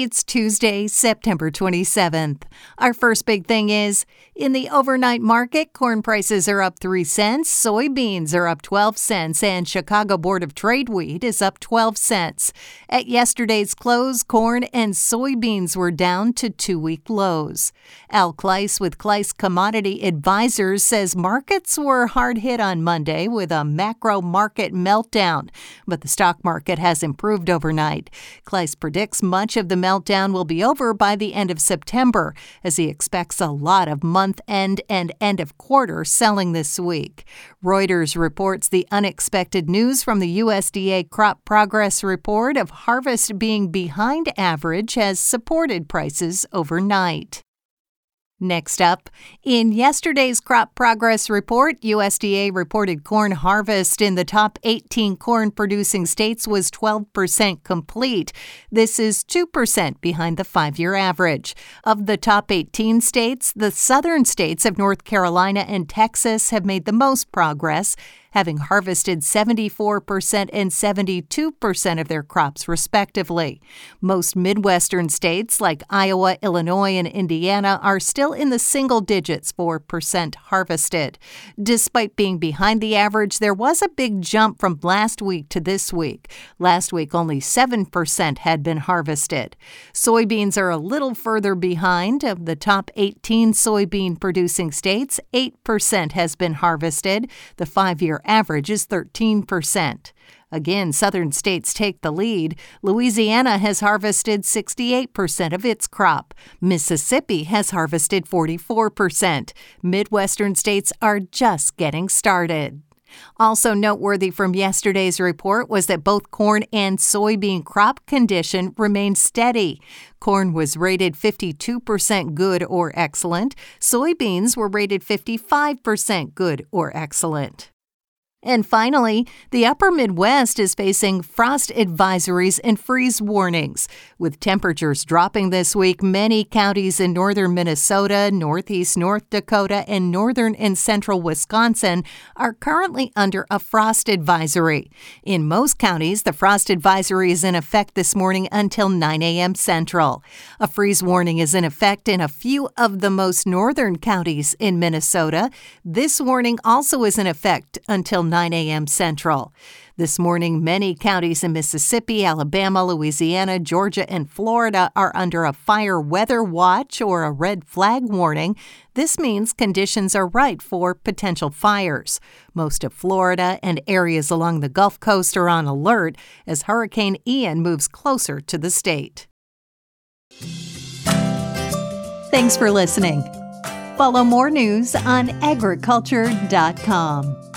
It's Tuesday, September 27th. Our first big thing is in the overnight market, corn prices are up 3 cents, soybeans are up 12 cents, and Chicago Board of Trade wheat is up 12 cents. At yesterday's close, corn and soybeans were down to two week lows. Al Kluis with Kluis Commodity Advisors says markets were hard hit on Monday with a macro market meltdown, but the stock market has improved overnight. Kluis predicts much of the meltdown will be over by the end of September, as he expects a lot of month end and end of quarter selling this week. Reuters reports the unexpected news from the USDA crop progress report of harvest being behind average has supported prices overnight. Next up, in yesterday's crop progress report, USDA reported corn harvest in the top 18 corn producing states was 12% complete. This is 2% behind the five year average. Of the top 18 states, the southern states of North Carolina and Texas have made the most progress having harvested 74% and 72% of their crops, respectively. Most Midwestern states, like Iowa, Illinois, and Indiana, are still in the single digits for percent harvested. Despite being behind the average, there was a big jump from last week to this week. Last week, only 7% had been harvested. Soybeans are a little further behind. Of the top 18 soybean producing states, 8% has been harvested. The five year average is 13%. Again, southern states take the lead. Louisiana has harvested 68% of its crop. Mississippi has harvested 44%. Midwestern states are just getting started. Also noteworthy from yesterday's report was that both corn and soybean crop condition remained steady. Corn was rated 52% good or excellent. Soybeans were rated 55% good or excellent. And finally, the upper Midwest is facing frost advisories and freeze warnings. With temperatures dropping this week, many counties in northern Minnesota, northeast North Dakota, and northern and central Wisconsin are currently under a frost advisory. In most counties, the frost advisory is in effect this morning until 9 a.m. Central. A freeze warning is in effect in a few of the most northern counties in Minnesota. This warning also is in effect until 9 a.m. Central. This morning, many counties in Mississippi, Alabama, Louisiana, Georgia, and Florida are under a fire weather watch or a red flag warning. This means conditions are right for potential fires. Most of Florida and areas along the Gulf Coast are on alert as Hurricane Ian moves closer to the state. Thanks for listening. Follow more news on agriculture.com.